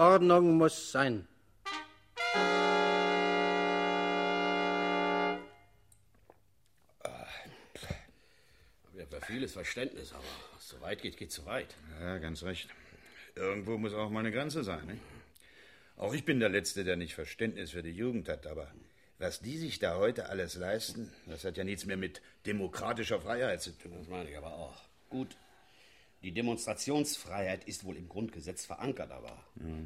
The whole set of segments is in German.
Ordnung muss sein. Wir haben ja vieles Verständnis, aber was zu weit geht, geht zu weit. Ja, ganz recht. Irgendwo muss auch mal eine Grenze sein. Ne? Auch ich bin der Letzte, der nicht Verständnis für die Jugend hat, aber was die sich da heute alles leisten, das hat ja nichts mehr mit demokratischer Freiheit zu tun. Das meine ich aber auch. Gut, die Demonstrationsfreiheit ist wohl im Grundgesetz verankert, aber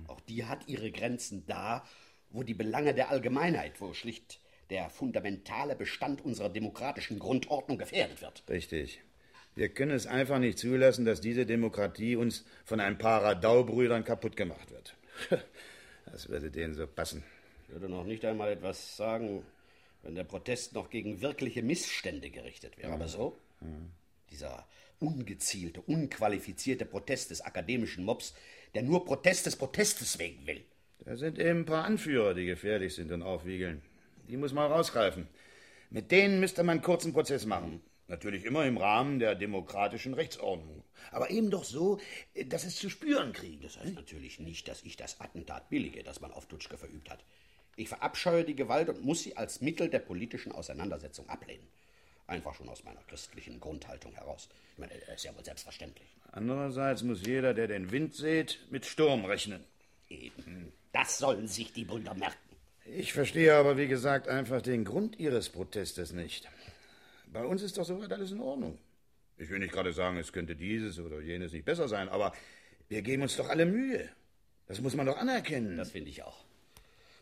auch die hat ihre Grenzen da, wo die Belange der Allgemeinheit, wo schlicht der fundamentale Bestand unserer demokratischen Grundordnung gefährdet wird. Richtig. Wir können es einfach nicht zulassen, dass diese Demokratie uns von ein paar Radaubrüdern kaputt gemacht wird. Das würde denen so passen. Ich würde noch nicht einmal etwas sagen, wenn der Protest noch gegen wirkliche Missstände gerichtet wäre. Aber so? Dieser ungezielte, unqualifizierte Protest des akademischen Mobs, der nur Protest des Protestes wegen will. Da sind eben ein paar Anführer, die gefährlich sind und aufwiegeln. Die muss man rausgreifen. Mit denen müsste man einen kurzen Prozess machen. Natürlich immer im Rahmen der demokratischen Rechtsordnung. Aber eben doch so, dass es zu spüren kriegt. Das heißt natürlich nicht, dass ich das Attentat billige, das man auf Dutschke verübt hat. Ich verabscheue die Gewalt und muss sie als Mittel der politischen Auseinandersetzung ablehnen. Einfach schon aus meiner christlichen Grundhaltung heraus. Ich meine, das ist ja wohl selbstverständlich. Andererseits muss jeder, der den Wind sieht, mit Sturm rechnen. Eben. Das sollen sich die Brüder merken. Ich verstehe aber, wie gesagt, einfach den Grund Ihres Protestes nicht. Bei uns ist doch soweit alles in Ordnung. Ich will nicht gerade sagen, es könnte dieses oder jenes nicht besser sein, aber wir geben uns doch alle Mühe. Das muss man doch anerkennen. Das finde ich auch.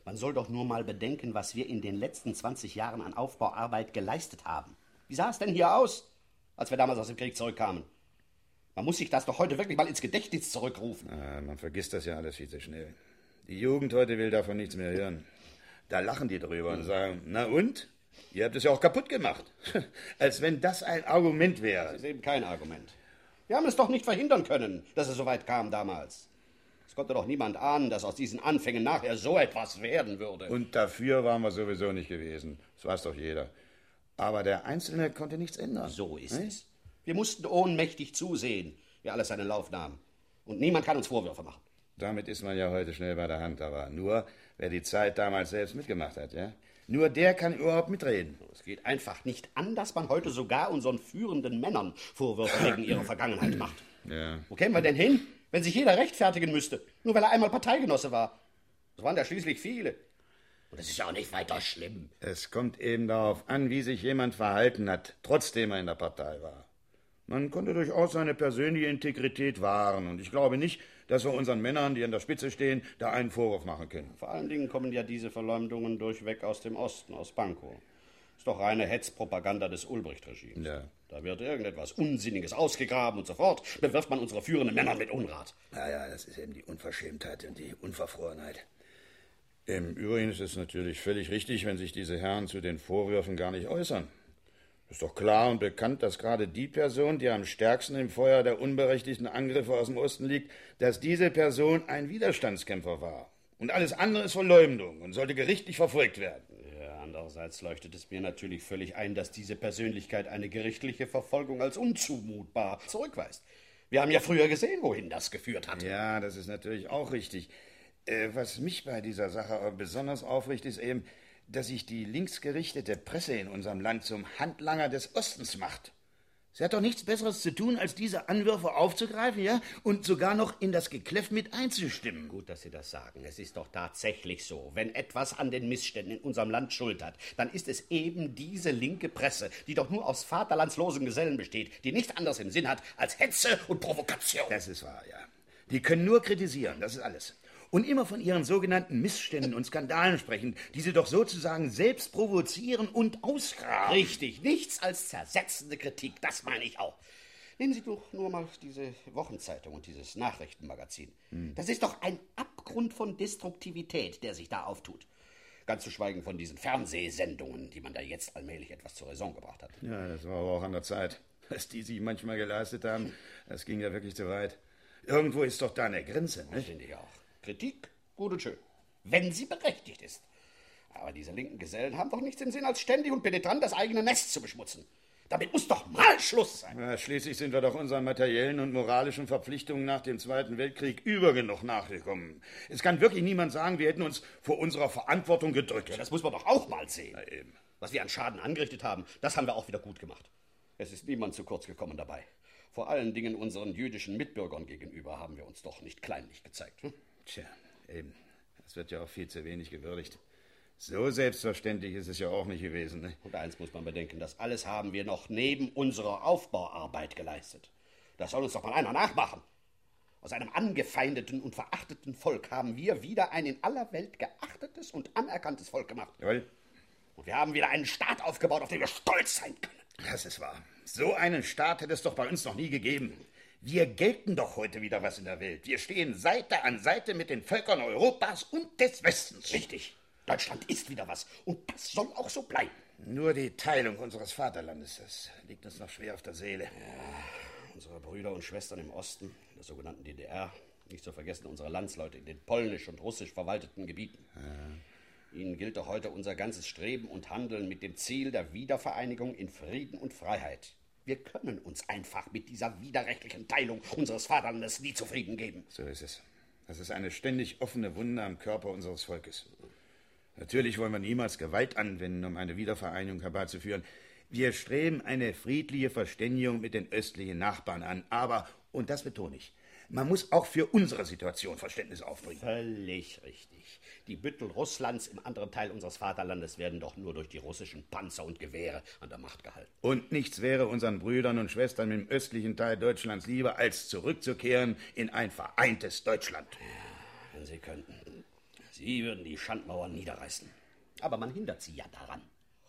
Man soll doch nur mal bedenken, was wir in den letzten 20 Jahren an Aufbauarbeit geleistet haben. Wie sah es denn hier aus, als wir damals aus dem Krieg zurückkamen? Man muss sich das doch heute wirklich mal ins Gedächtnis zurückrufen. Ah, man vergisst das ja alles viel zu schnell. Die Jugend heute will davon nichts mehr hören. Da lachen die drüber und sagen, na und? Ihr habt es ja auch kaputt gemacht. Als wenn das ein Argument Das wäre. ist eben kein Argument. Wir haben es doch nicht verhindern können, dass es so weit kam damals. Es konnte doch niemand ahnen, dass aus diesen Anfängen nachher so etwas werden würde. Und dafür waren wir sowieso nicht gewesen. Das weiß doch jeder. Aber der Einzelne konnte nichts ändern. so ist Ne? es. Wir mussten ohnmächtig zusehen, wie alles seinen Lauf nahm. Und niemand kann uns Vorwürfe machen. Damit ist man ja heute schnell bei der Hand, aber nur, wer die Zeit damals selbst mitgemacht hat, ja? Nur der kann überhaupt mitreden. Es geht einfach nicht an, dass man heute sogar unseren führenden Männern Vorwürfe wegen ihrer Vergangenheit macht. Ja. Wo kämen wir denn hin, wenn sich jeder rechtfertigen müsste, nur weil er einmal Parteigenosse war? Das waren ja schließlich viele. Und das ist ja auch nicht weiter schlimm. Es kommt eben darauf an, wie sich jemand verhalten hat, trotzdem er in der Partei war. Man konnte durchaus seine persönliche Integrität wahren, und ich glaube nicht, dass wir unseren Männern, die an der Spitze stehen, da einen Vorwurf machen können. Vor allen Dingen kommen ja diese Verleumdungen durchweg aus dem Osten, aus Pankow. Ist doch reine Hetzpropaganda des Ulbricht-Regimes. Ja. Da wird irgendetwas Unsinniges ausgegraben und sofort bewirft man unsere führenden Männer mit Unrat. Naja, das ist eben die Unverschämtheit und die Unverfrorenheit. Im Übrigen ist es natürlich völlig richtig, wenn sich diese Herren zu den Vorwürfen gar nicht äußern. Ist doch klar und bekannt, dass gerade die Person, die am stärksten im Feuer der unberechtigten Angriffe aus dem Osten liegt, dass diese Person ein Widerstandskämpfer war. Und alles andere ist Verleumdung und sollte gerichtlich verfolgt werden. Ja, andererseits leuchtet es mir natürlich völlig ein, dass diese Persönlichkeit eine gerichtliche Verfolgung als unzumutbar zurückweist. Wir haben ja früher gesehen, wohin das geführt hat. Ja, das ist natürlich auch richtig. Äh, was mich bei dieser Sache besonders aufrichtet, ist eben, dass sich die linksgerichtete Presse in unserem Land zum Handlanger des Ostens macht. Sie hat doch nichts Besseres zu tun, als diese Anwürfe aufzugreifen, ja, und sogar noch in das Gekläff mit einzustimmen. Gut, dass Sie das sagen. Es ist doch tatsächlich so. Wenn etwas an den Missständen in unserem Land schuld hat, dann ist es eben diese linke Presse, die doch nur aus vaterlandslosen Gesellen besteht, die nichts anderes im Sinn hat als Hetze und Provokation. Das ist wahr, ja. Die können nur kritisieren, das ist alles. Und immer von ihren sogenannten Missständen und Skandalen sprechen, die sie doch sozusagen selbst provozieren und ausgraben. Richtig, nichts als zersetzende Kritik, das meine ich auch. Nehmen Sie doch nur mal diese Wochenzeitung und dieses Nachrichtenmagazin. Das ist doch ein Abgrund von Destruktivität, der sich da auftut. Ganz zu schweigen von diesen Fernsehsendungen, die man da jetzt allmählich etwas zur Raison gebracht hat. Ja, das war aber auch an der Zeit. Was die sich manchmal geleistet haben, das ging ja wirklich zu weit. Irgendwo ist doch da eine Grenze, Das nicht? finde ich auch. Kritik, gut und schön. Wenn sie berechtigt ist. Aber diese linken Gesellen haben doch nichts im Sinn, als ständig und penetrant das eigene Nest zu beschmutzen. Damit muss doch mal Schluss sein. Ja, schließlich sind wir doch unseren materiellen und moralischen Verpflichtungen nach dem Zweiten Weltkrieg übergenug nachgekommen. Es kann wirklich niemand sagen, wir hätten uns vor unserer Verantwortung gedrückt. Ja, das muss man doch auch mal sehen. Na eben. Was wir an Schaden angerichtet haben, das haben wir auch wieder gut gemacht. Es ist niemand zu kurz gekommen dabei. Vor allen Dingen unseren jüdischen Mitbürgern gegenüber haben wir uns doch nicht kleinlich gezeigt. Hm? Tja, eben. Das wird ja auch viel zu wenig gewürdigt. So selbstverständlich ist es ja auch nicht gewesen. Ne? Und eins muss man bedenken, das alles haben wir noch neben unserer Aufbauarbeit geleistet. Das soll uns doch mal einer nachmachen. Aus einem angefeindeten und verachteten Volk haben wir wieder ein in aller Welt geachtetes und anerkanntes Volk gemacht. Jawohl. Und wir haben wieder einen Staat aufgebaut, auf den wir stolz sein können. Das ist wahr. So einen Staat hätte es doch bei uns noch nie gegeben. Wir gelten doch heute wieder was in der Welt. Wir stehen Seite an Seite mit den Völkern Europas und des Westens. Richtig. Deutschland ist wieder was. Und das soll auch so bleiben. Nur die Teilung unseres Vaterlandes, das liegt uns noch schwer auf der Seele. Unsere Brüder und Schwestern im Osten, der sogenannten DDR, nicht zu vergessen unsere Landsleute in den polnisch und russisch verwalteten Gebieten. Ihnen gilt doch heute unser ganzes Streben und Handeln mit dem Ziel der Wiedervereinigung in Frieden und Freiheit. Wir können uns einfach mit dieser widerrechtlichen Teilung unseres Vaterlandes nie zufrieden geben. So ist es. Das ist eine ständig offene Wunde am Körper unseres Volkes. Natürlich wollen wir niemals Gewalt anwenden, um eine Wiedervereinigung herbeizuführen. Wir streben eine friedliche Verständigung mit den östlichen Nachbarn an. Aber, und das betone ich, man muss auch für unsere Situation Verständnis aufbringen. Völlig richtig. Die Büttel Russlands im anderen Teil unseres Vaterlandes werden doch nur durch die russischen Panzer und Gewehre an der Macht gehalten. Und nichts wäre unseren Brüdern und Schwestern im östlichen Teil Deutschlands lieber, als zurückzukehren in ein vereintes Deutschland. Wenn Sie könnten. Sie würden die Schandmauern niederreißen. Aber man hindert sie ja daran.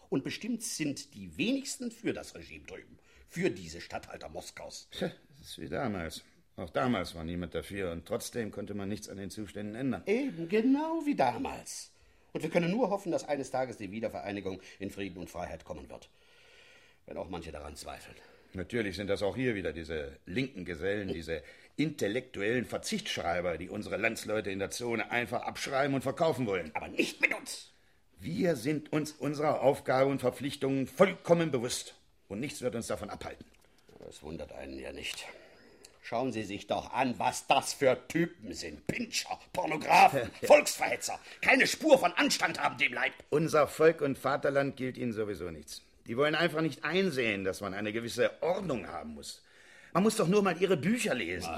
Und bestimmt sind die wenigsten für das Regime drüben. Für diese Statthalter Moskaus. Das ist wie damals. Auch damals war niemand dafür und trotzdem konnte man nichts an den Zuständen ändern. Eben genau wie damals. Und wir können nur hoffen, dass eines Tages die Wiedervereinigung in Frieden und Freiheit kommen wird. Wenn auch manche daran zweifeln. Natürlich sind das auch hier wieder diese linken Gesellen, diese intellektuellen Verzichtsschreiber, die unsere Landsleute in der Zone einfach abschreiben und verkaufen wollen. Aber nicht mit uns. Wir sind uns unserer Aufgabe und Verpflichtungen vollkommen bewusst. Und nichts wird uns davon abhalten. Das wundert einen ja nicht. Schauen Sie sich doch an, was das für Typen sind. Pinscher, Pornografen, Volksverhetzer. Keine Spur von Anstand haben dem Leib. Unser Volk und Vaterland gilt ihnen sowieso nichts. Die wollen einfach nicht einsehen, dass man eine gewisse Ordnung haben muss. Man muss doch nur mal ihre Bücher lesen.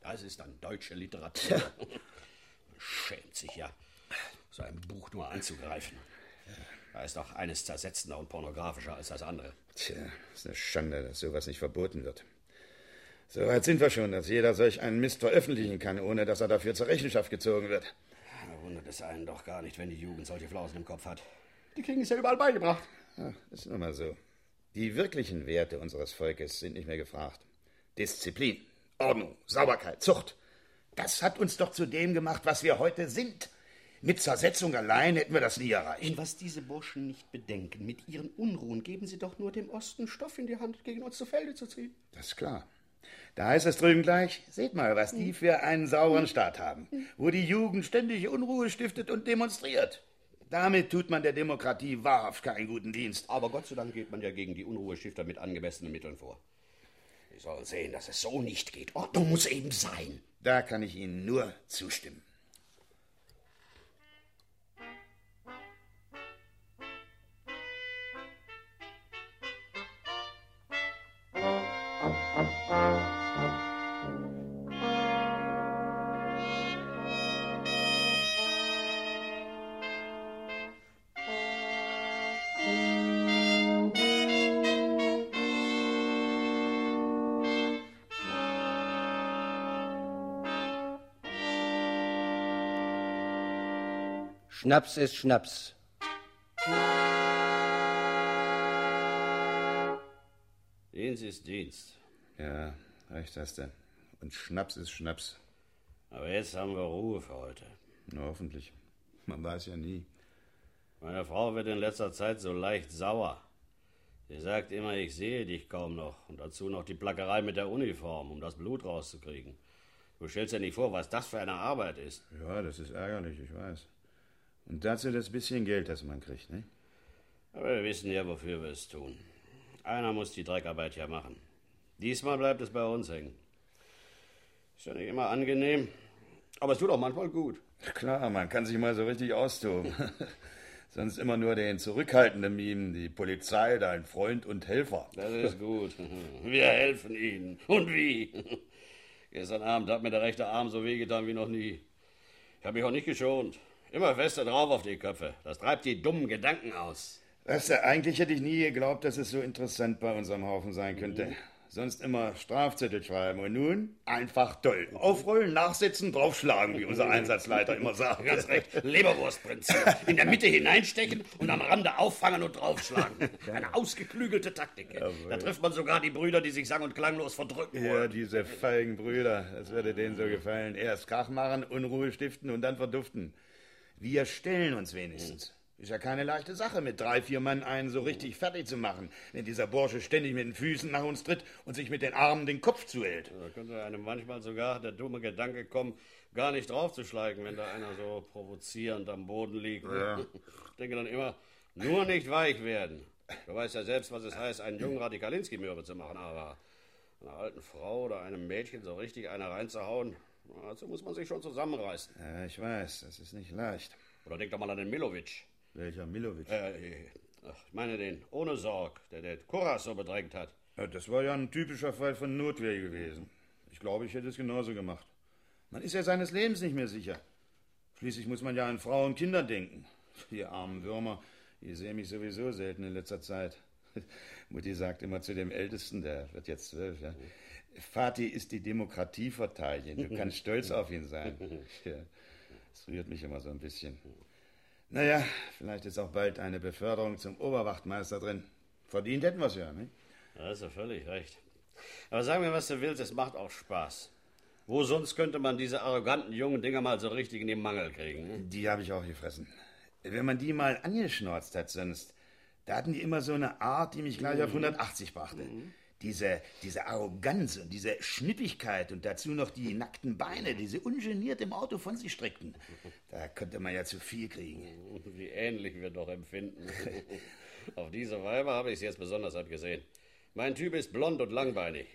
Das ist dann deutsche Literatur. Schämt sich ja, so ein Buch nur anzugreifen. Da ist doch eines zersetzender und pornografischer als das andere. Tja, ist eine Schande, dass sowas nicht verboten wird. So weit sind wir schon, dass jeder solch einen Mist veröffentlichen kann, ohne dass er dafür zur Rechenschaft gezogen wird. Da wundert es einen doch gar nicht, wenn die Jugend solche Flausen im Kopf hat. Die kriegen es ja überall beigebracht. Ach, ist nun mal so. Die wirklichen Werte unseres Volkes sind nicht mehr gefragt. Disziplin, Ordnung, Sauberkeit, Zucht. Das hat uns doch zu dem gemacht, was wir heute sind. Mit Zersetzung allein hätten wir das nie erreicht. Und was diese Burschen nicht bedenken, mit ihren Unruhen geben sie doch nur dem Osten Stoff in die Hand, gegen uns zu Felde zu ziehen. Das ist klar. Da heißt es drüben gleich, seht mal, was die für einen sauberen Staat haben, wo die Jugend ständig Unruhe stiftet und demonstriert. Damit tut man der Demokratie wahrhaft keinen guten Dienst. Aber Gott sei Dank geht man ja gegen die Unruhestifter mit angemessenen Mitteln vor. Sie sollen sehen, dass es so nicht geht. Ordnung muss eben sein. Da kann ich Ihnen nur zustimmen. Schnaps ist Schnaps. Dienst ist Dienst. Ja, recht hast du. Und Schnaps ist Schnaps. Aber jetzt haben wir Ruhe für heute. Na, hoffentlich. Man weiß ja nie. Meine Frau wird in letzter Zeit so leicht sauer. Sie sagt immer, ich sehe dich kaum noch. Und dazu noch die Plackerei mit der Uniform, um das Blut rauszukriegen. Du stellst dir nicht vor, was das für eine Arbeit ist. Ja, das ist ärgerlich, ich weiß. Und dazu das bisschen Geld, das man kriegt, ne? Aber wir wissen ja, wofür wir es tun. Einer muss die Dreckarbeit ja machen. Diesmal bleibt es bei uns hängen. Ist ja nicht immer angenehm, aber es tut auch manchmal gut. Klar, man kann sich mal so richtig austoben. Sonst immer nur den Zurückhaltenden mimen, die Polizei, dein Freund und Helfer. Das ist gut. Wir helfen Ihnen. Und wie? Gestern Abend hat mir der rechte Arm so wehgetan wie noch nie. Ich habe mich auch nicht geschont. Immer fester drauf auf die Köpfe. Das treibt die dummen Gedanken aus. Weißt du, eigentlich hätte ich nie geglaubt, dass es so interessant bei unserem Haufen sein könnte. Mhm. Sonst immer Strafzettel schreiben und nun einfach toll. Aufrollen, nachsetzen, draufschlagen, wie unser Einsatzleiter immer sagt. Ganz recht. Leberwurstprinzip. In der Mitte hineinstecken und am Rande auffangen und draufschlagen. Eine ausgeklügelte Taktik. Da trifft man sogar die Brüder, die sich sang- und klanglos verdrücken wollen. Ja, diese feigen Brüder. Das würde denen so gefallen. Erst Krach machen, Unruhe stiften und dann verduften. Wir stellen uns wenigstens. Ist ja keine leichte Sache, mit drei, vier Mann einen so richtig fertig zu machen, wenn dieser Bursche ständig mit den Füßen nach uns tritt und sich mit den Armen den Kopf zuhält. Da könnte einem manchmal sogar der dumme Gedanke kommen, gar nicht draufzuschlagen, wenn da einer so provozierend am Boden liegt. Ja. Ich denke dann immer, nur nicht weich werden. Du weißt ja selbst, was es heißt, einen jungen Radikalinski-Mürbe zu machen, aber einer alten Frau oder einem Mädchen so richtig eine reinzuhauen, dazu muss man sich schon zusammenreißen. Ja, ich weiß, das ist nicht leicht. Oder denk doch mal an den Milovic. Welcher Milovic? Äh, ach, ich meine den, ohne Sorg, der der Kuras so bedrängt hat. Ja, das war ja ein typischer Fall von Notwehr gewesen. Ich glaube, ich hätte es genauso gemacht. Man ist ja seines Lebens nicht mehr sicher. Schließlich muss man ja an Frau und Kinder denken. Ihr armen Würmer, ihr seht mich sowieso selten in letzter Zeit. Mutti sagt immer zu dem Ältesten, der wird jetzt zwölf, ja. Vati ist die Demokratieverteidigung. Du kannst stolz auf ihn sein. Ja, das rührt mich immer so ein bisschen. Naja, vielleicht ist auch bald eine Beförderung zum Oberwachtmeister drin. Verdient hätten wir es ja, nicht? Da hast du völlig recht. Aber sag mir, was du willst, es macht auch Spaß. Wo sonst könnte man diese arroganten jungen Dinger mal so richtig in den Mangel kriegen? Ne? Die habe ich auch gefressen. Wenn man die mal angeschnauzt hat sonst, da hatten die immer so eine Art, die mich gleich auf 180 mhm. brachte. Mhm diese, diese Arroganz und diese Schnippigkeit und dazu noch die nackten Beine, die sie ungeniert im Auto von sich streckten. Da könnte man ja zu viel kriegen. Wie ähnlich wir doch empfinden. Auf diese Weiber habe ich es jetzt besonders abgesehen. Mein Typ ist blond und langbeinig.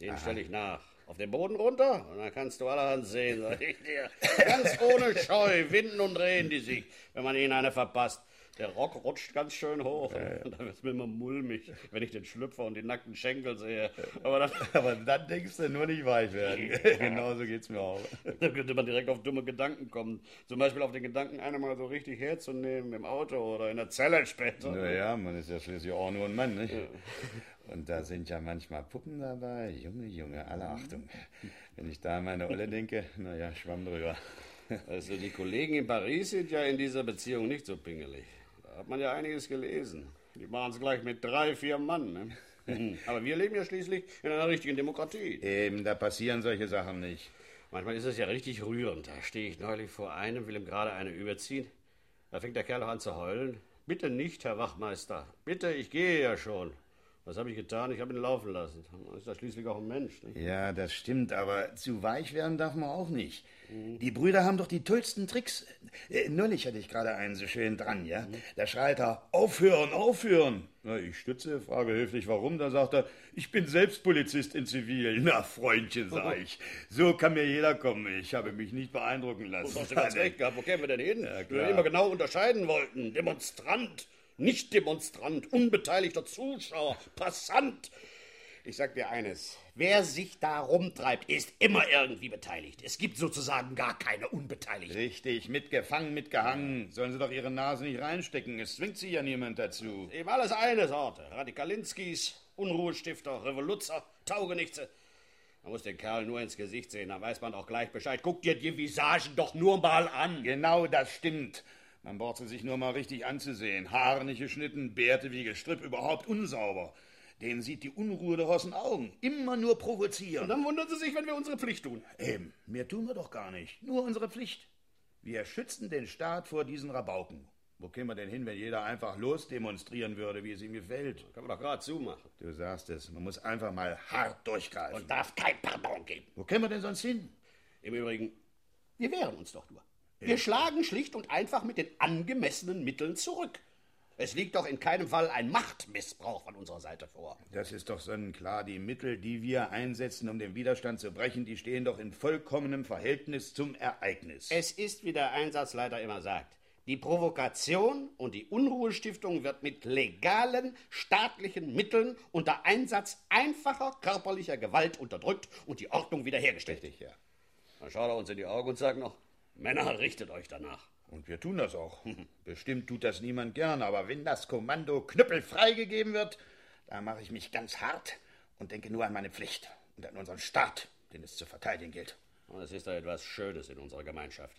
Den stelle ich nach. Auf den Boden runter und dann kannst du allerhand sehen, sag ich dir. Ganz ohne Scheu winden und drehen die sich, wenn man ihnen eine verpasst. Der Rock rutscht ganz schön hoch. Ja, ja. Da wird es mir immer mulmig, wenn ich den Schlüpfer und die nackten Schenkel sehe. Aber dann, Aber dann denkst du nur nicht weich werden. Genauso geht es mir auch. Da könnte man direkt auf dumme Gedanken kommen. Zum Beispiel auf den Gedanken, einer mal so richtig herzunehmen im Auto oder in der Zelle später. Naja, man ist ja schließlich auch nur ein Mann, nicht? Ja. Und da sind ja manchmal Puppen dabei. Junge, Junge, alle Achtung. Wenn ich da an meine Olle denke, naja, schwamm drüber. Also die Kollegen in Paris sind ja in dieser Beziehung nicht so pingelig hat man ja einiges gelesen. Die machen es gleich mit drei, vier Mann. Ne? Aber wir leben ja schließlich in einer richtigen Demokratie. Eben, da passieren solche Sachen nicht. Manchmal ist es ja richtig rührend. Da stehe ich neulich vor einem, will ihm gerade eine überziehen. Da fängt der Kerl auch an zu heulen. Bitte nicht, Herr Wachmeister. Bitte, ich gehe ja schon. Was habe ich getan? Ich habe ihn laufen lassen. Ist ja schließlich auch ein Mensch. Nicht? Ja, das stimmt, aber zu weich werden darf man auch nicht. Die Brüder haben doch die tollsten Tricks. Äh, neulich hatte ich gerade einen so schön dran, ja? Da schreit er, aufhören, aufhören. Na, ich stütze, frage höflich, warum. Da sagt er, ich bin selbst Polizist in Zivil. Na, Freundchen, sag ich. So kann mir jeder kommen. Ich habe mich nicht beeindrucken lassen. Du hast ganz recht gehabt. Wo kämen wir denn hin? Ja, wir immer genau unterscheiden wollten. Demonstrant, nicht Demonstrant, unbeteiligter Zuschauer, Passant. Ich sag dir eines. Wer sich da rumtreibt, ist immer irgendwie beteiligt. Es gibt sozusagen gar keine Unbeteiligten. Richtig, mitgefangen, mitgehangen. Sollen sie doch ihre Nase nicht reinstecken. Es zwingt sie ja niemand dazu. Eben alles eine Sorte. Radikalinskis, Unruhestifter, Revoluzer, Taugenichtse. Man muss den Kerl nur ins Gesicht sehen, dann weiß man auch gleich Bescheid. Guck dir die Visagen doch nur mal an. Genau, das stimmt. Man braucht sie sich nur mal richtig anzusehen. Haare nicht geschnitten, Bärte wie Gestrüpp, überhaupt unsauber. Den sieht die Unruhe doch aus den Augen. Immer nur provozieren. Und dann wundern sie sich, wenn wir unsere Pflicht tun. Eben, mehr tun wir doch gar nicht. Nur unsere Pflicht. Wir schützen den Staat vor diesen Rabauken. Wo kämen wir denn hin, wenn jeder einfach losdemonstrieren würde, wie es ihm gefällt? Kann man doch gerade zumachen. Du sagst es, man muss einfach mal hart durchgreifen. Und darf kein Pardon geben. Wo kämen wir denn sonst hin? Im Übrigen, wir wehren uns doch nur. Wir schlagen schlicht und einfach mit den angemessenen Mitteln zurück. Es liegt doch in keinem Fall ein Machtmissbrauch von unserer Seite vor. Das ist doch sonnenklar. Die Mittel, die wir einsetzen, um den Widerstand zu brechen, die stehen doch in vollkommenem Verhältnis zum Ereignis. Es ist, wie der Einsatzleiter immer sagt, die Provokation und die Unruhestiftung wird mit legalen staatlichen Mitteln unter Einsatz einfacher körperlicher Gewalt unterdrückt und die Ordnung wiederhergestellt. Richtig, ja. Dann schaut er uns in die Augen und sagt noch, Männer, richtet euch danach. Und wir tun das auch. Bestimmt tut das niemand gern, aber wenn das Kommando Knüppel freigegeben wird, da mache ich mich ganz hart und denke nur an meine Pflicht und an unseren Staat, den es zu verteidigen gilt. Und es ist doch etwas Schönes in unserer Gemeinschaft.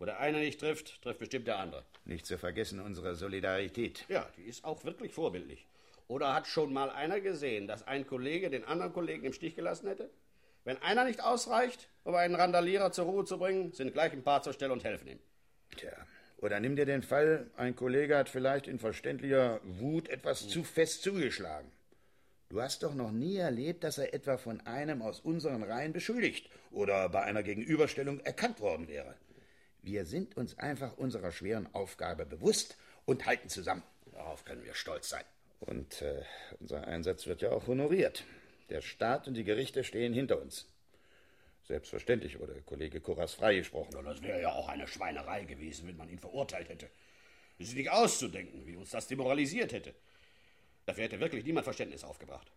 Wo der eine nicht trifft, trifft bestimmt der andere. Nicht zu vergessen unsere Solidarität. Ja, die ist auch wirklich vorbildlich. Oder hat schon mal einer gesehen, dass ein Kollege den anderen Kollegen im Stich gelassen hätte? Wenn einer nicht ausreicht, um einen Randalierer zur Ruhe zu bringen, sind gleich ein paar zur Stelle und helfen ihm. Tja, oder nimm dir den Fall, ein Kollege hat vielleicht in verständlicher Wut etwas zu fest zugeschlagen. Du hast doch noch nie erlebt, dass er etwa von einem aus unseren Reihen beschuldigt oder bei einer Gegenüberstellung erkannt worden wäre. Wir sind uns einfach unserer schweren Aufgabe bewusst und halten zusammen. Darauf können wir stolz sein. Und äh, unser Einsatz wird ja auch honoriert. Der Staat und die Gerichte stehen hinter uns. Selbstverständlich wurde Kollege Kurras freigesprochen. Ja, das wäre ja auch eine Schweinerei gewesen, wenn man ihn verurteilt hätte. Es ist nicht auszudenken, wie uns das demoralisiert hätte. Dafür hätte wirklich niemand Verständnis aufgebracht.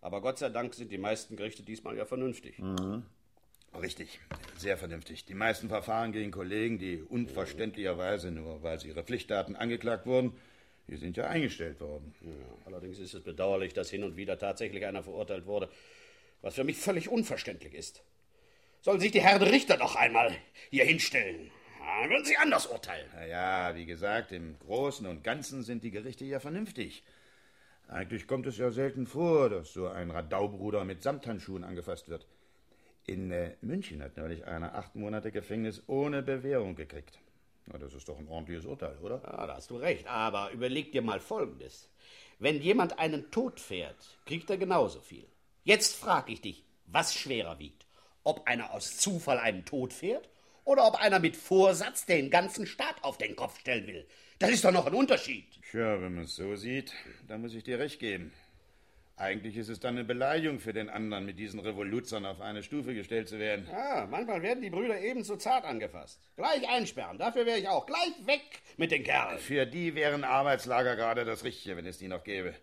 Aber Gott sei Dank sind die meisten Gerichte diesmal ja vernünftig. Mhm. Richtig, sehr vernünftig. Die meisten Verfahren gegen Kollegen, die unverständlicherweise nur weil sie ihre Pflichtdaten angeklagt wurden, die sind ja eingestellt worden. Ja, allerdings ist es bedauerlich, dass hin und wieder tatsächlich einer verurteilt wurde, was für mich völlig unverständlich ist. Sollen sich die Herren Richter doch einmal hier hinstellen. Dann würden sie anders urteilen. Na ja, wie gesagt, im Großen und Ganzen sind die Gerichte ja vernünftig. Eigentlich kommt es ja selten vor, dass so ein Radaubruder mit Samthandschuhen angefasst wird. In äh, München hat neulich einer acht Monate Gefängnis ohne Bewährung gekriegt. Na, das ist doch ein ordentliches Urteil, oder? Ja, da hast du recht. Aber überleg dir mal Folgendes. Wenn jemand einen Tod fährt, kriegt er genauso viel. Jetzt frag ich dich, was schwerer wiegt. Ob einer aus Zufall einen Tod fährt oder ob einer mit Vorsatz den ganzen Staat auf den Kopf stellen will. Das ist doch noch ein Unterschied. Tja, wenn man es so sieht, dann muss ich dir recht geben. Eigentlich ist es dann eine Beleidigung für den anderen, mit diesen Revoluzern auf eine Stufe gestellt zu werden. Ja, manchmal werden die Brüder ebenso zart angefasst. Gleich einsperren, dafür wäre ich auch. Gleich weg mit den Kerlen. Für die wären Arbeitslager gerade das Richtige, wenn es die noch gäbe.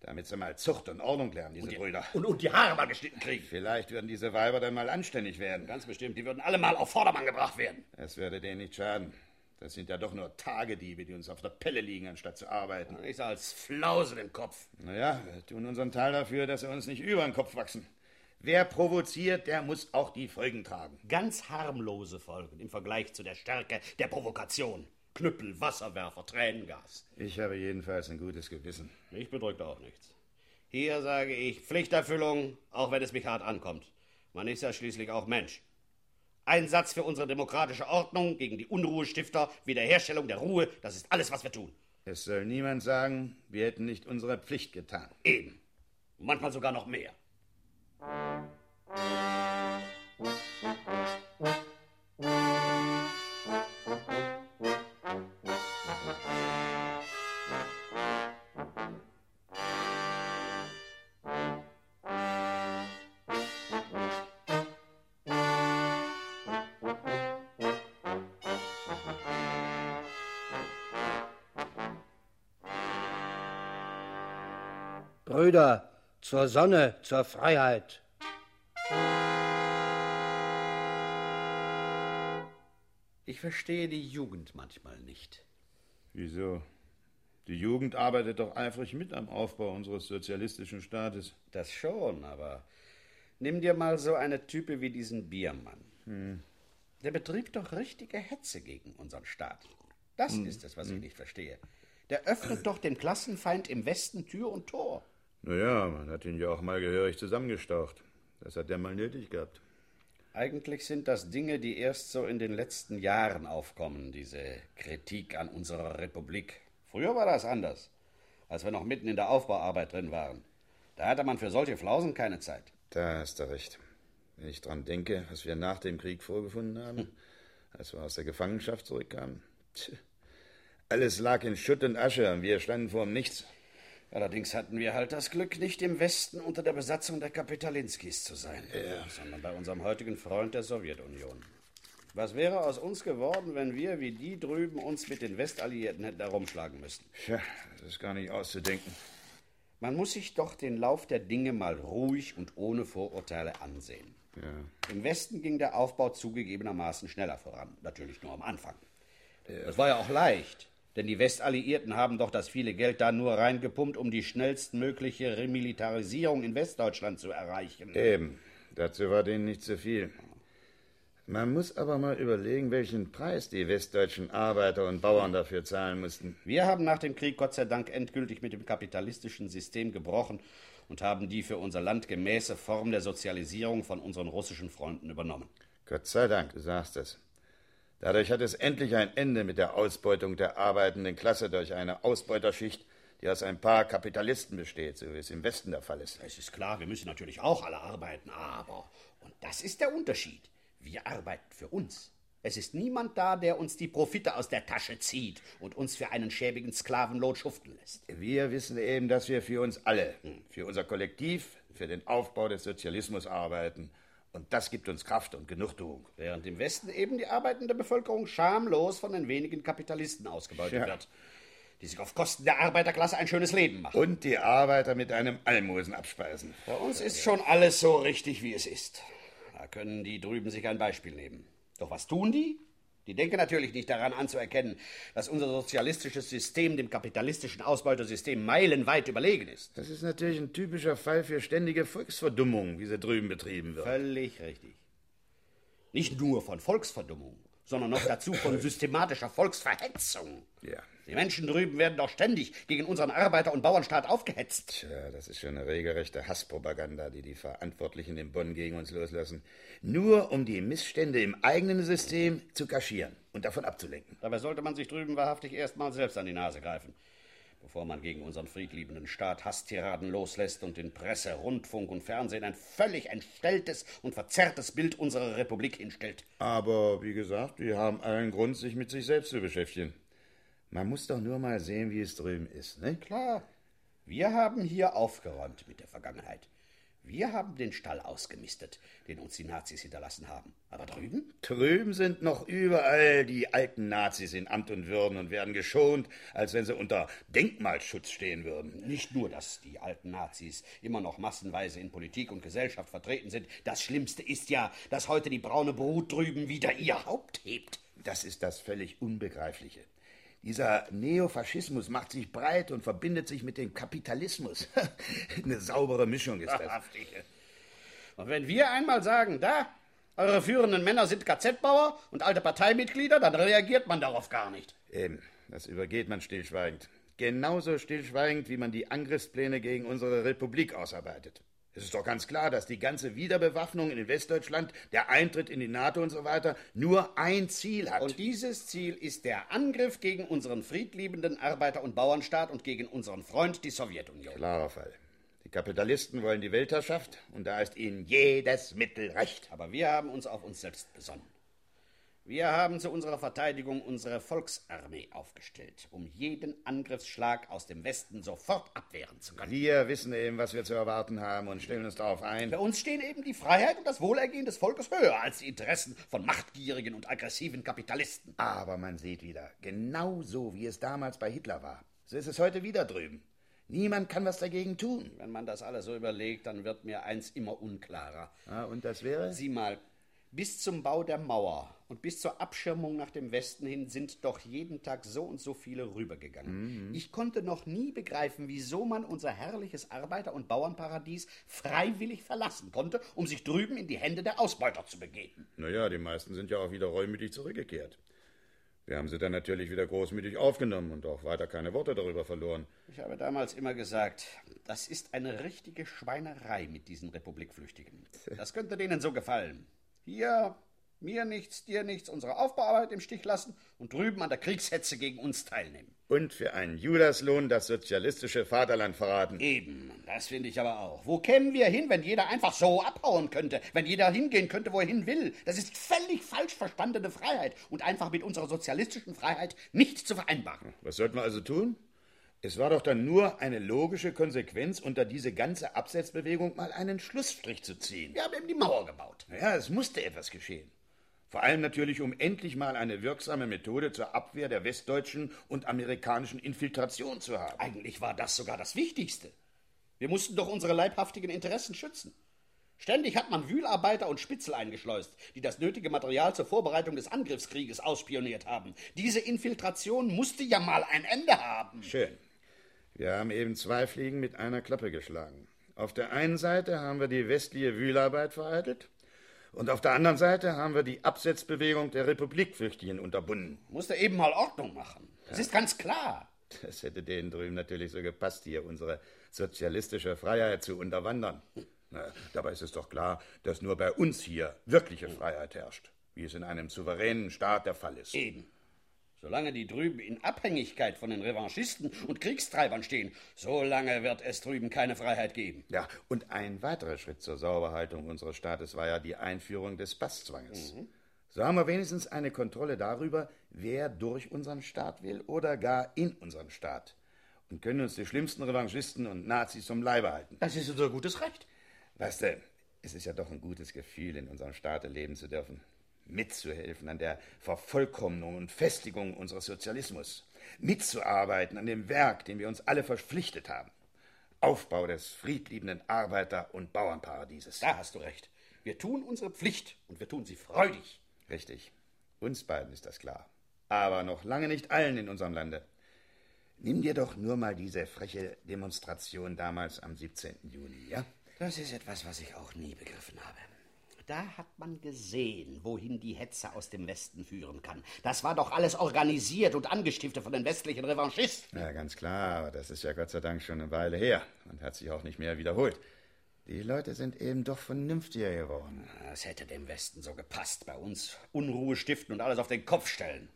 Damit sie mal Zucht und Ordnung lernen, diese und die, Brüder. Und, und die Haare mal geschnitten kriegen. Vielleicht würden diese Weiber dann mal anständig werden. Ganz bestimmt, die würden alle mal auf Vordermann gebracht werden. Es würde denen nicht schaden. Das sind ja doch nur Tagediebe, die uns auf der Pelle liegen, anstatt zu arbeiten. Ich als Flausen im Kopf. Naja, wir tun unseren Teil dafür, dass sie uns nicht über den Kopf wachsen. Wer provoziert, der muss auch die Folgen tragen. Ganz harmlose Folgen im Vergleich zu der Stärke der Provokation. Knüppel, Wasserwerfer, Tränengas. Ich habe jedenfalls ein gutes Gewissen. Mich bedrückt auch nichts. Hier sage ich Pflichterfüllung, auch wenn es mich hart ankommt. Man ist ja schließlich auch Mensch. Einsatz für unsere demokratische Ordnung, gegen die Unruhestifter, Wiederherstellung der Ruhe, das ist alles, was wir tun. Es soll niemand sagen, wir hätten nicht unsere Pflicht getan. Eben. Manchmal sogar noch mehr. Brüder, zur Sonne, zur Freiheit. Ich verstehe die Jugend manchmal nicht. Wieso? Die Jugend arbeitet doch eifrig mit am Aufbau unseres sozialistischen Staates. Das schon, aber nimm dir mal so eine Type wie diesen Biermann. Hm. Der betrieb doch richtige Hetze gegen unseren Staat. Das Hm. ist es, was ich nicht verstehe. Der öffnet doch dem Klassenfeind im Westen Tür und Tor. Naja, man hat ihn ja auch mal gehörig zusammengestaucht. Das hat er mal nötig gehabt. Eigentlich sind das Dinge, die erst so in den letzten Jahren aufkommen, diese Kritik an unserer Republik. Früher war das anders, als wir noch mitten in der Aufbauarbeit drin waren. Da hatte man für solche Flausen keine Zeit. Da hast du recht. Wenn ich dran denke, was wir nach dem Krieg vorgefunden haben, als wir aus der Gefangenschaft zurückkamen. Tch. Alles lag in Schutt und Asche und wir standen vor dem Nichts. Allerdings hatten wir halt das Glück, nicht im Westen unter der Besatzung der Kapitalinskis zu sein, ja. sondern bei unserem heutigen Freund der Sowjetunion. Was wäre aus uns geworden, wenn wir wie die drüben uns mit den Westalliierten hätten herumschlagen müssen? Tja, das ist gar nicht auszudenken. Man muss sich doch den Lauf der Dinge mal ruhig und ohne Vorurteile ansehen. Ja. Im Westen ging der Aufbau zugegebenermaßen schneller voran, natürlich nur am Anfang. Ja. Das war ja auch leicht. Denn die Westalliierten haben doch das viele Geld da nur reingepumpt, um die schnellstmögliche Remilitarisierung in Westdeutschland zu erreichen. Eben. Dazu war denen nicht zu viel. Man muss aber mal überlegen, welchen Preis die westdeutschen Arbeiter und Bauern dafür zahlen mussten. Wir haben nach dem Krieg Gott sei Dank endgültig mit dem kapitalistischen System gebrochen und haben die für unser Land gemäße Form der Sozialisierung von unseren russischen Freunden übernommen. Gott sei Dank, du sagst es. Dadurch hat es endlich ein Ende mit der Ausbeutung der arbeitenden Klasse durch eine Ausbeuterschicht, die aus ein paar Kapitalisten besteht, so wie es im Westen der Fall ist. Es ist klar, wir müssen natürlich auch alle arbeiten, aber, und das ist der Unterschied, wir arbeiten für uns. Es ist niemand da, der uns die Profite aus der Tasche zieht und uns für einen schäbigen Sklavenlohn schuften lässt. Wir wissen eben, dass wir für uns alle, für unser Kollektiv, für den Aufbau des Sozialismus arbeiten und das gibt uns Kraft und Genugtuung. Während im Westen eben die arbeitende Bevölkerung schamlos von den wenigen Kapitalisten ausgebeutet ja. wird, die sich auf Kosten der Arbeiterklasse ein schönes Leben machen. Und die Arbeiter mit einem Almosen abspeisen. Bei uns ist schon alles so richtig, wie es ist. Da können die drüben sich ein Beispiel nehmen. Doch was tun die? Die denken natürlich nicht daran anzuerkennen, dass unser sozialistisches System dem kapitalistischen Ausbeutersystem meilenweit überlegen ist. Das ist natürlich ein typischer Fall für ständige Volksverdummung, wie sie drüben betrieben wird. Völlig richtig. Nicht nur von Volksverdummung, sondern noch dazu von systematischer Volksverhetzung. Ja. Die Menschen drüben werden doch ständig gegen unseren Arbeiter- und Bauernstaat aufgehetzt. Tja, das ist schon eine regelrechte Hasspropaganda, die die Verantwortlichen in Bonn gegen uns loslassen. Nur um die Missstände im eigenen System zu kaschieren und davon abzulenken. Dabei sollte man sich drüben wahrhaftig erst mal selbst an die Nase greifen, bevor man gegen unseren friedliebenden Staat Hasstiraden loslässt und in Presse, Rundfunk und Fernsehen ein völlig entstelltes und verzerrtes Bild unserer Republik hinstellt. Aber wie gesagt, wir haben allen Grund, sich mit sich selbst zu beschäftigen. Man muss doch nur mal sehen, wie es drüben ist, ne? Klar. Wir haben hier aufgeräumt mit der Vergangenheit. Wir haben den Stall ausgemistet, den uns die Nazis hinterlassen haben. Aber drüben? Drüben sind noch überall die alten Nazis in Amt und Würden und werden geschont, als wenn sie unter Denkmalschutz stehen würden. Nicht nur, dass die alten Nazis immer noch massenweise in Politik und Gesellschaft vertreten sind. Das Schlimmste ist ja, dass heute die braune Brut drüben wieder ihr Haupt hebt. Das ist das völlig Unbegreifliche. Dieser Neofaschismus macht sich breit und verbindet sich mit dem Kapitalismus. Eine saubere Mischung ist das. Und wenn wir einmal sagen, da, eure führenden Männer sind KZ-Bauer und alte Parteimitglieder, dann reagiert man darauf gar nicht. Eben, das übergeht man stillschweigend. Genauso stillschweigend, wie man die Angriffspläne gegen unsere Republik ausarbeitet. Es ist doch ganz klar, dass die ganze Wiederbewaffnung in Westdeutschland, der Eintritt in die NATO und so weiter nur ein Ziel hat. Und dieses Ziel ist der Angriff gegen unseren friedliebenden Arbeiter- und Bauernstaat und gegen unseren Freund, die Sowjetunion. Klarer Fall. Die Kapitalisten wollen die Weltherrschaft und da ist ihnen jedes Mittel recht. Aber wir haben uns auf uns selbst besonnen. Wir haben zu unserer Verteidigung unsere Volksarmee aufgestellt, um jeden Angriffsschlag aus dem Westen sofort abwehren zu können. Wir wissen eben, was wir zu erwarten haben und stellen uns darauf ein. Bei uns stehen eben die Freiheit und das Wohlergehen des Volkes höher als die Interessen von machtgierigen und aggressiven Kapitalisten. Aber man sieht wieder, genau so wie es damals bei Hitler war, so ist es heute wieder drüben. Niemand kann was dagegen tun. Wenn man das alles so überlegt, dann wird mir eins immer unklarer. Ah, und das wäre? Sieh mal, bis zum Bau der Mauer und bis zur Abschirmung nach dem Westen hin sind doch jeden Tag so und so viele rübergegangen. Mhm. Ich konnte noch nie begreifen, wieso man unser herrliches Arbeiter- und Bauernparadies freiwillig verlassen konnte, um sich drüben in die Hände der Ausbeuter zu begeben. Naja, die meisten sind ja auch wieder reumütig zurückgekehrt. Wir haben sie dann natürlich wieder großmütig aufgenommen und auch weiter keine Worte darüber verloren. Ich habe damals immer gesagt, das ist eine richtige Schweinerei mit diesen Republikflüchtigen. Das könnte denen so gefallen. Hier mir nichts, dir nichts, unsere Aufbauarbeit im Stich lassen und drüben an der Kriegshetze gegen uns teilnehmen. und für einen Judaslohn das sozialistische Vaterland verraten. Eben, das finde ich aber auch. Wo kämen wir hin, wenn jeder einfach so abhauen könnte? Wenn jeder hingehen könnte, wo er hin will? Das ist völlig falsch verstandene Freiheit und einfach mit unserer sozialistischen Freiheit nicht zu vereinbaren. Was sollten wir also tun? Es war doch dann nur eine logische Konsequenz, unter diese ganze Absetzbewegung mal einen Schlussstrich zu ziehen. Wir haben eben die Mauer gebaut. Ja, es musste etwas geschehen. Vor allem natürlich, um endlich mal eine wirksame Methode zur Abwehr der westdeutschen und amerikanischen Infiltration zu haben. Eigentlich war das sogar das Wichtigste. Wir mussten doch unsere leibhaftigen Interessen schützen. Ständig hat man Wühlarbeiter und Spitzel eingeschleust, die das nötige Material zur Vorbereitung des Angriffskrieges ausspioniert haben. Diese Infiltration musste ja mal ein Ende haben. Schön. Wir haben eben zwei Fliegen mit einer Klappe geschlagen. Auf der einen Seite haben wir die westliche Wühlarbeit vereitelt und auf der anderen Seite haben wir die Absetzbewegung der Republikflüchtigen unterbunden. Musste eben mal Ordnung machen. Das ja. ist ganz klar. Das hätte denen drüben natürlich so gepasst, hier unsere sozialistische Freiheit zu unterwandern. Na, dabei ist es doch klar, dass nur bei uns hier wirkliche Freiheit herrscht, wie es in einem souveränen Staat der Fall ist. Eben. Solange die drüben in Abhängigkeit von den Revanchisten und Kriegstreibern stehen, solange wird es drüben keine Freiheit geben. Ja, und ein weiterer Schritt zur Sauberhaltung unseres Staates war ja die Einführung des Basszwanges. Mhm. So haben wir wenigstens eine Kontrolle darüber, wer durch unseren Staat will oder gar in unseren Staat. Und können uns die schlimmsten Revanchisten und Nazis zum Leibe halten. Das ist unser gutes Recht. Weißt du, es ist ja doch ein gutes Gefühl, in unserem Staate leben zu dürfen mitzuhelfen an der Vervollkommnung und Festigung unseres Sozialismus, mitzuarbeiten an dem Werk, dem wir uns alle verpflichtet haben. Aufbau des friedliebenden Arbeiter- und Bauernparadieses. Da hast du recht. Wir tun unsere Pflicht und wir tun sie freudig. Richtig. Uns beiden ist das klar. Aber noch lange nicht allen in unserem Lande. Nimm dir doch nur mal diese freche Demonstration damals am 17. Juni, ja? Das ist etwas, was ich auch nie begriffen habe. Da hat man gesehen, wohin die Hetze aus dem Westen führen kann. Das war doch alles organisiert und angestiftet von den westlichen Revanchisten. Ja, ganz klar, aber das ist ja Gott sei Dank schon eine Weile her und hat sich auch nicht mehr wiederholt. Die Leute sind eben doch vernünftiger geworden. Es hätte dem Westen so gepasst, bei uns Unruhe stiften und alles auf den Kopf stellen.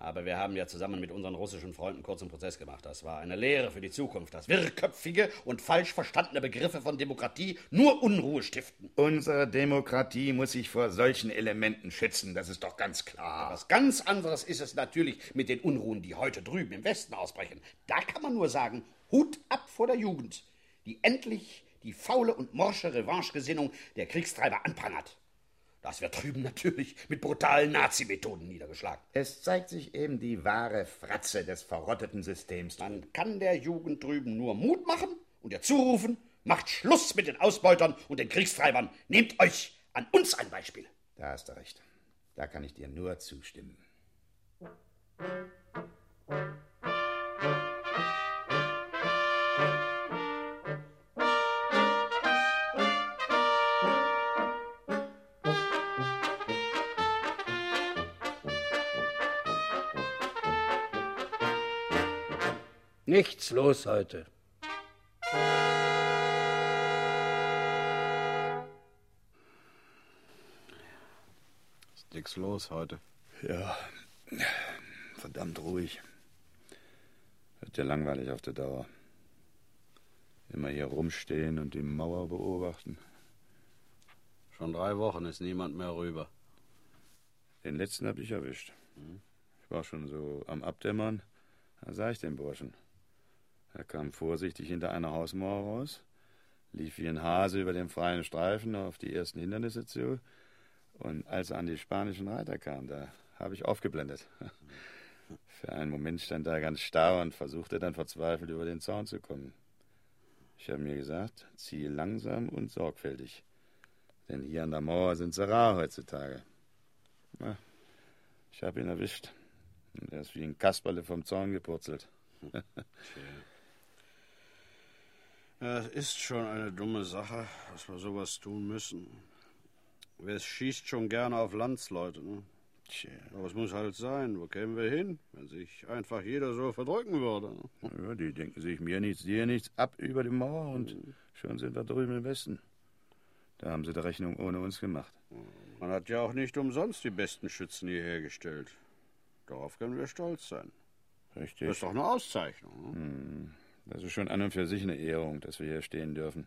Aber wir haben ja zusammen mit unseren russischen Freunden kurzen Prozess gemacht. Das war eine Lehre für die Zukunft, dass wirrköpfige und falsch verstandene Begriffe von Demokratie nur Unruhe stiften. Unsere Demokratie muss sich vor solchen Elementen schützen, das ist doch ganz klar. Was ganz anderes ist es natürlich mit den Unruhen, die heute drüben im Westen ausbrechen. Da kann man nur sagen, Hut ab vor der Jugend, die endlich die faule und morsche Revanchegesinnung der Kriegstreiber anprangert. Das wird drüben natürlich mit brutalen Nazi-Methoden niedergeschlagen. Es zeigt sich eben die wahre Fratze des verrotteten Systems. Dann kann der Jugend drüben nur Mut machen und ihr zurufen, macht Schluss mit den Ausbeutern und den Kriegstreibern. Nehmt euch an uns ein Beispiel. Da hast du recht. Da kann ich dir nur zustimmen. Nichts los heute. Ist nichts los heute. Ja, verdammt ruhig. Wird ja langweilig auf der Dauer. Immer hier rumstehen und die Mauer beobachten. Schon drei Wochen ist niemand mehr rüber. Den letzten hab ich erwischt. Ich war schon so am Abdämmern. Da sah ich den Burschen. Er kam vorsichtig hinter einer Hausmauer raus, lief wie ein Hase über den freien Streifen auf die ersten Hindernisse zu, und als er an die spanischen Reiter kam, da habe ich aufgeblendet. Für einen Moment stand er ganz starr und versuchte dann verzweifelt über den Zaun zu kommen. Ich habe mir gesagt, ziehe langsam und sorgfältig, denn hier an der Mauer sind sie rar heutzutage. Na, ich habe ihn erwischt. Und er ist wie ein Kasperle vom Zaun gepurzelt. Ja, es ist schon eine dumme Sache, dass wir sowas tun müssen. Wer schießt schon gerne auf Landsleute, ne? Tja. Aber es muss halt sein. Wo kämen wir hin, wenn sich einfach jeder so verdrücken würde? Ja, die denken sich mir nichts, dir nichts, ab über die Mauer und mhm. schon sind wir drüben im Westen. Da haben sie die Rechnung ohne uns gemacht. Man hat ja auch nicht umsonst die besten Schützen hier hergestellt. Darauf können wir stolz sein. Richtig. Das ist doch eine Auszeichnung. Ne? Das ist schon an und für sich eine Ehrung, dass wir hier stehen dürfen.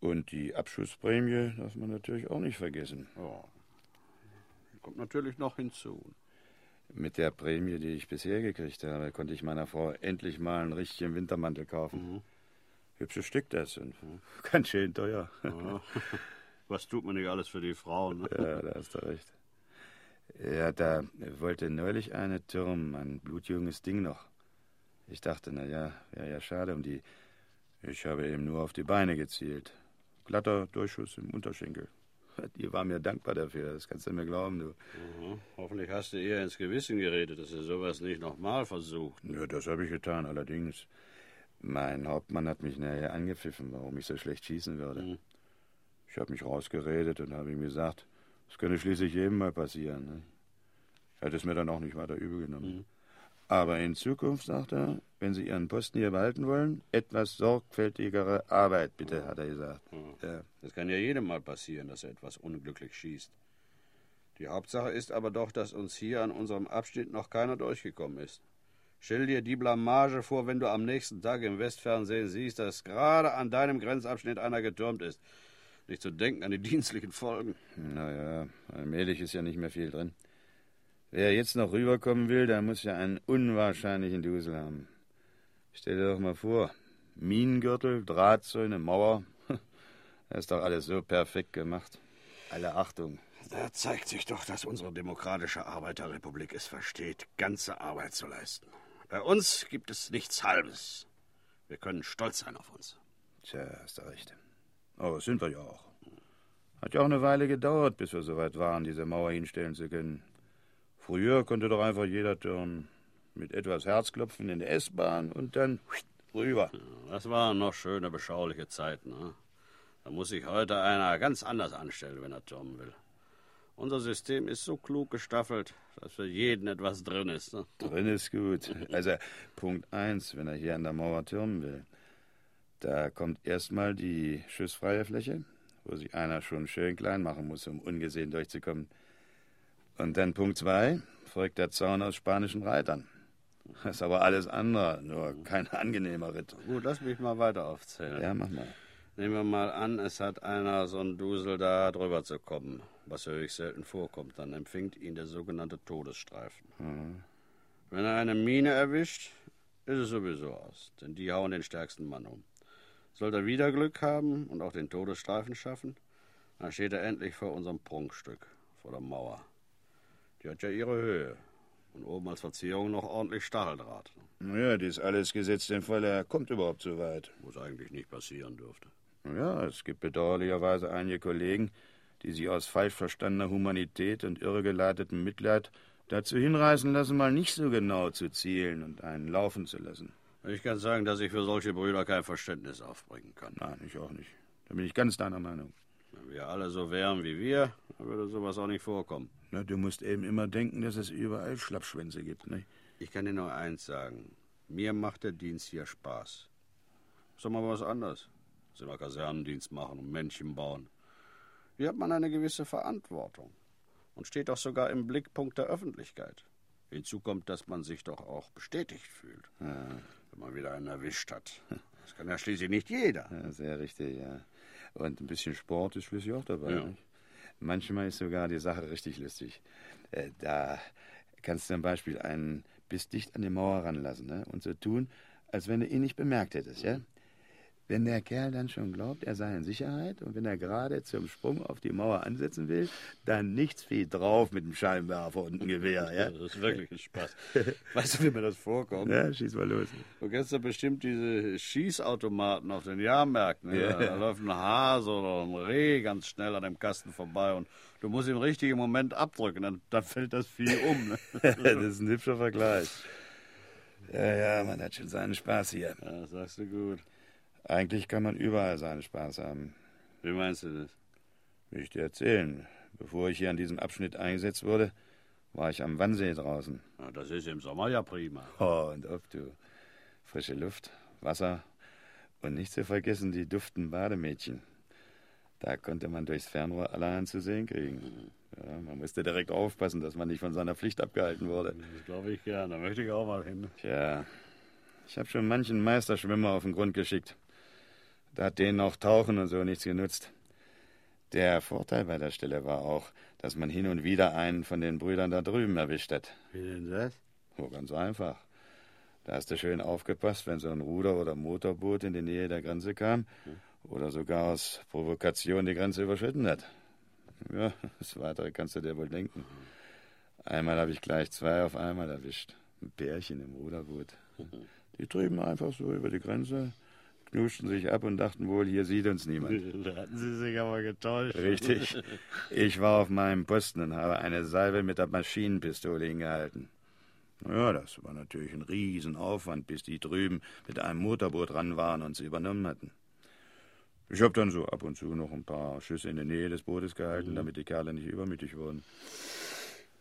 Und die Abschussprämie darf man natürlich auch nicht vergessen. Ja. Kommt natürlich noch hinzu. Mit der Prämie, die ich bisher gekriegt habe, konnte ich meiner Frau endlich mal einen richtigen Wintermantel kaufen. Hübsches Stück das und ganz schön teuer. Ja. Was tut man nicht alles für die Frauen? Ne? Ja, da hast du recht. Ja, da wollte neulich eine Türm, ein blutjunges Ding noch. Ich dachte, na ja, wäre ja schade um die. Ich habe eben nur auf die Beine gezielt. Glatter Durchschuss im Unterschenkel. Die war mir dankbar dafür, das kannst du mir glauben, du. Mhm. Hoffentlich hast du ihr ins Gewissen geredet, dass er sowas nicht nochmal versucht. Ja, das habe ich getan, allerdings. Mein Hauptmann hat mich nachher angepfiffen, warum ich so schlecht schießen würde. Mhm. Ich habe mich rausgeredet und habe ihm gesagt, das könne schließlich jedem mal passieren. Ne? Er hat es mir dann auch nicht weiter übel genommen. Mhm. Aber in Zukunft, sagt er, wenn Sie Ihren Posten hier behalten wollen, etwas sorgfältigere Arbeit, bitte, hat er gesagt. Ja. Das kann ja jedem mal passieren, dass er etwas unglücklich schießt. Die Hauptsache ist aber doch, dass uns hier an unserem Abschnitt noch keiner durchgekommen ist. Stell dir die Blamage vor, wenn du am nächsten Tag im Westfernsehen siehst, dass gerade an deinem Grenzabschnitt einer getürmt ist. Nicht zu denken an die dienstlichen Folgen. Naja, allmählich ist ja nicht mehr viel drin. Wer jetzt noch rüberkommen will, der muss ja einen unwahrscheinlichen Dusel haben. Stell dir doch mal vor, Minengürtel, Drahtzäune, Mauer. Das ist doch alles so perfekt gemacht. Alle Achtung. Da zeigt sich doch, dass unsere demokratische Arbeiterrepublik es versteht, ganze Arbeit zu leisten. Bei uns gibt es nichts Halbes. Wir können stolz sein auf uns. Tja, hast du recht. Aber das sind wir ja auch. Hat ja auch eine Weile gedauert, bis wir soweit waren, diese Mauer hinstellen zu können. Früher konnte doch einfach jeder türmen. Mit etwas Herzklopfen in der S-Bahn und dann rüber. Das waren noch schöne, beschauliche Zeiten. Ne? Da muss sich heute einer ganz anders anstellen, wenn er türmen will. Unser System ist so klug gestaffelt, dass für jeden etwas drin ist. Ne? Drin ist gut. Also Punkt eins, wenn er hier an der Mauer türmen will. Da kommt erstmal die schussfreie Fläche, wo sich einer schon schön klein machen muss, um ungesehen durchzukommen. Und dann Punkt zwei, folgt der Zaun aus spanischen Reitern. Das ist aber alles andere, nur kein angenehmer Ritt. Gut, lass mich mal weiter aufzählen. Ja, mach mal. Nehmen wir mal an, es hat einer so einen Dusel da drüber zu kommen, was ja höchst selten vorkommt. Dann empfängt ihn der sogenannte Todesstreifen. Wenn er eine Mine erwischt, ist es sowieso aus, denn die hauen den stärksten Mann um. Sollte er wieder Glück haben und auch den Todesstreifen schaffen, dann steht er endlich vor unserem Prunkstück, vor der Mauer. Die hat ja ihre Höhe. Und oben als Verzierung noch ordentlich Stacheldraht. Ja, dies alles gesetzt im Fall, er kommt überhaupt so weit. Wo es eigentlich nicht passieren dürfte. Ja, es gibt bedauerlicherweise einige Kollegen, die sich aus falsch verstandener Humanität und irregeleitetem Mitleid dazu hinreißen lassen, mal nicht so genau zu zielen und einen laufen zu lassen. Ich kann sagen, dass ich für solche Brüder kein Verständnis aufbringen kann. Nein, ich auch nicht. Da bin ich ganz deiner Meinung. Wenn wir alle so wären wie wir, dann würde sowas auch nicht vorkommen. Na, du musst eben immer denken, dass es überall Schlappschwänze gibt, nicht? Ich kann dir nur eins sagen. Mir macht der Dienst hier Spaß. Doch mal was anderes. Als immer Kasernendienst machen und Männchen bauen. Hier hat man eine gewisse Verantwortung und steht doch sogar im Blickpunkt der Öffentlichkeit. Hinzu kommt, dass man sich doch auch bestätigt fühlt, wenn man wieder einen erwischt hat. Das kann ja schließlich nicht jeder. Ja, sehr richtig, ja. Und ein bisschen Sport ist schließlich auch dabei, Ja. nicht? Manchmal ist sogar die Sache richtig lustig. Äh, da kannst du zum Beispiel einen bis dicht an die Mauer ranlassen ne? und so tun, als wenn du ihn nicht bemerkt hättest, ja? Wenn der Kerl dann schon glaubt, er sei in Sicherheit und wenn er gerade zum Sprung auf die Mauer ansetzen will, dann nichts wie drauf mit dem Scheinwerfer und dem Gewehr, ja? Das ist wirklich ein Spaß. Weißt du, wie mir das vorkommt? Ja, schieß mal los. Du kennst ja bestimmt diese Schießautomaten auf den Jahrmärkten. Ne? Ja. Da läuft ein Hase oder ein Reh ganz schnell an dem Kasten vorbei und du musst im richtigen Moment abdrücken, dann, dann fällt das Vieh um. Ne? das ist ein hübscher Vergleich. Ja, ja, man hat schon seinen Spaß hier. Ja, das sagst du gut. Eigentlich kann man überall seinen Spaß haben. Wie meinst du das? Will ich dir erzählen. Bevor ich hier an diesem Abschnitt eingesetzt wurde, war ich am Wannsee draußen. Ja, das ist im Sommer ja prima. Oh, und ob du. Frische Luft, Wasser und nicht zu vergessen die duften Bademädchen. Da konnte man durchs Fernrohr allerhand zu sehen kriegen. Ja, man musste direkt aufpassen, dass man nicht von seiner Pflicht abgehalten wurde. Das glaube ich gern. Da möchte ich auch mal hin. Tja, ich habe schon manchen Meisterschwimmer auf den Grund geschickt. Da hat denen auch Tauchen und so nichts genutzt. Der Vorteil bei der Stelle war auch, dass man hin und wieder einen von den Brüdern da drüben erwischt hat. Wie denn das? Oh, ganz einfach. Da hast du schön aufgepasst, wenn so ein Ruder- oder Motorboot in die Nähe der Grenze kam oder sogar aus Provokation die Grenze überschritten hat. Ja, das Weitere kannst du dir wohl denken. Einmal habe ich gleich zwei auf einmal erwischt. Ein Pärchen im Ruderboot. Die trieben einfach so über die Grenze, knuschten sich ab und dachten wohl, hier sieht uns niemand. Da hatten Sie sich aber getäuscht. Richtig. Ich war auf meinem Posten und habe eine Salve mit der Maschinenpistole hingehalten. Ja, das war natürlich ein Riesenaufwand, bis die drüben mit einem Motorboot ran waren und sie übernommen hatten. Ich habe dann so ab und zu noch ein paar Schüsse in der Nähe des Bootes gehalten, damit die Kerle nicht übermütig wurden.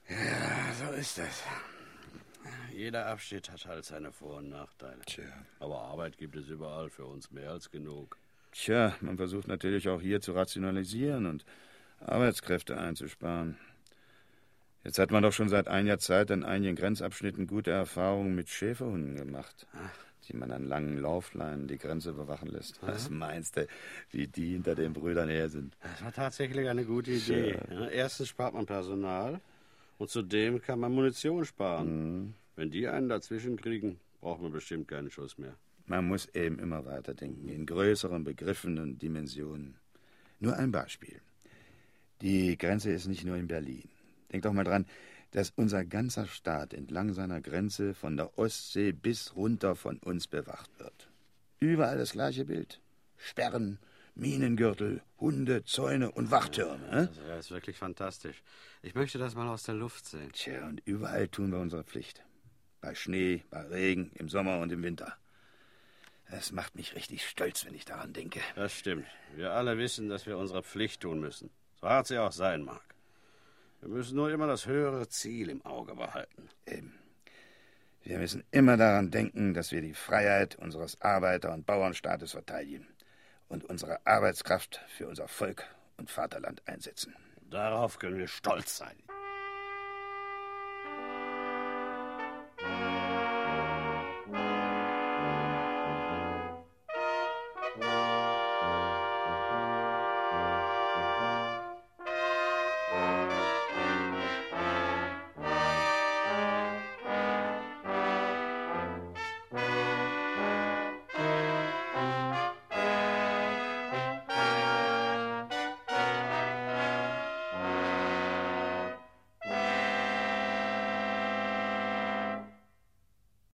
Ja, so ist das. Jeder Abschied hat halt seine Vor- und Nachteile. Tja. Aber Arbeit gibt es überall für uns mehr als genug. Tja, man versucht natürlich auch hier zu rationalisieren und Arbeitskräfte einzusparen. Jetzt hat man doch schon seit einiger Zeit an einigen Grenzabschnitten gute Erfahrungen mit Schäferhunden gemacht, die man an langen Laufleinen die Grenze bewachen lässt. Was meinst du, wie die hinter den Brüdern her sind? Das war tatsächlich eine gute Idee. Ja, erstens spart man Personal und zudem kann man Munition sparen. Wenn die einen dazwischen kriegen, braucht man bestimmt keinen Schuss mehr. Man muss eben immer weiterdenken, in größeren Begriffen und Dimensionen. Nur ein Beispiel. Die Grenze ist nicht nur in Berlin. Denk doch mal dran, dass unser ganzer Staat entlang seiner Grenze von der Ostsee bis runter von uns bewacht wird. Überall das gleiche Bild. Sperren, Minengürtel, Hunde, Zäune und Wachtürme. hä? Also, das ist wirklich fantastisch. Ich möchte das mal aus der Luft sehen. Tja, und überall tun wir unsere Pflicht. Bei Schnee, bei Regen, im Sommer und im Winter. Es macht mich richtig stolz, wenn ich daran denke. Das stimmt. Wir alle wissen, dass wir unsere Pflicht tun müssen. So hart sie auch sein mag. Wir müssen nur immer das höhere Ziel im Auge behalten. Eben. Wir müssen immer daran denken, dass wir die Freiheit unseres Arbeiter- und Bauernstaates verteidigen und unsere Arbeitskraft für unser Volk und Vaterland einsetzen. Darauf können wir stolz sein.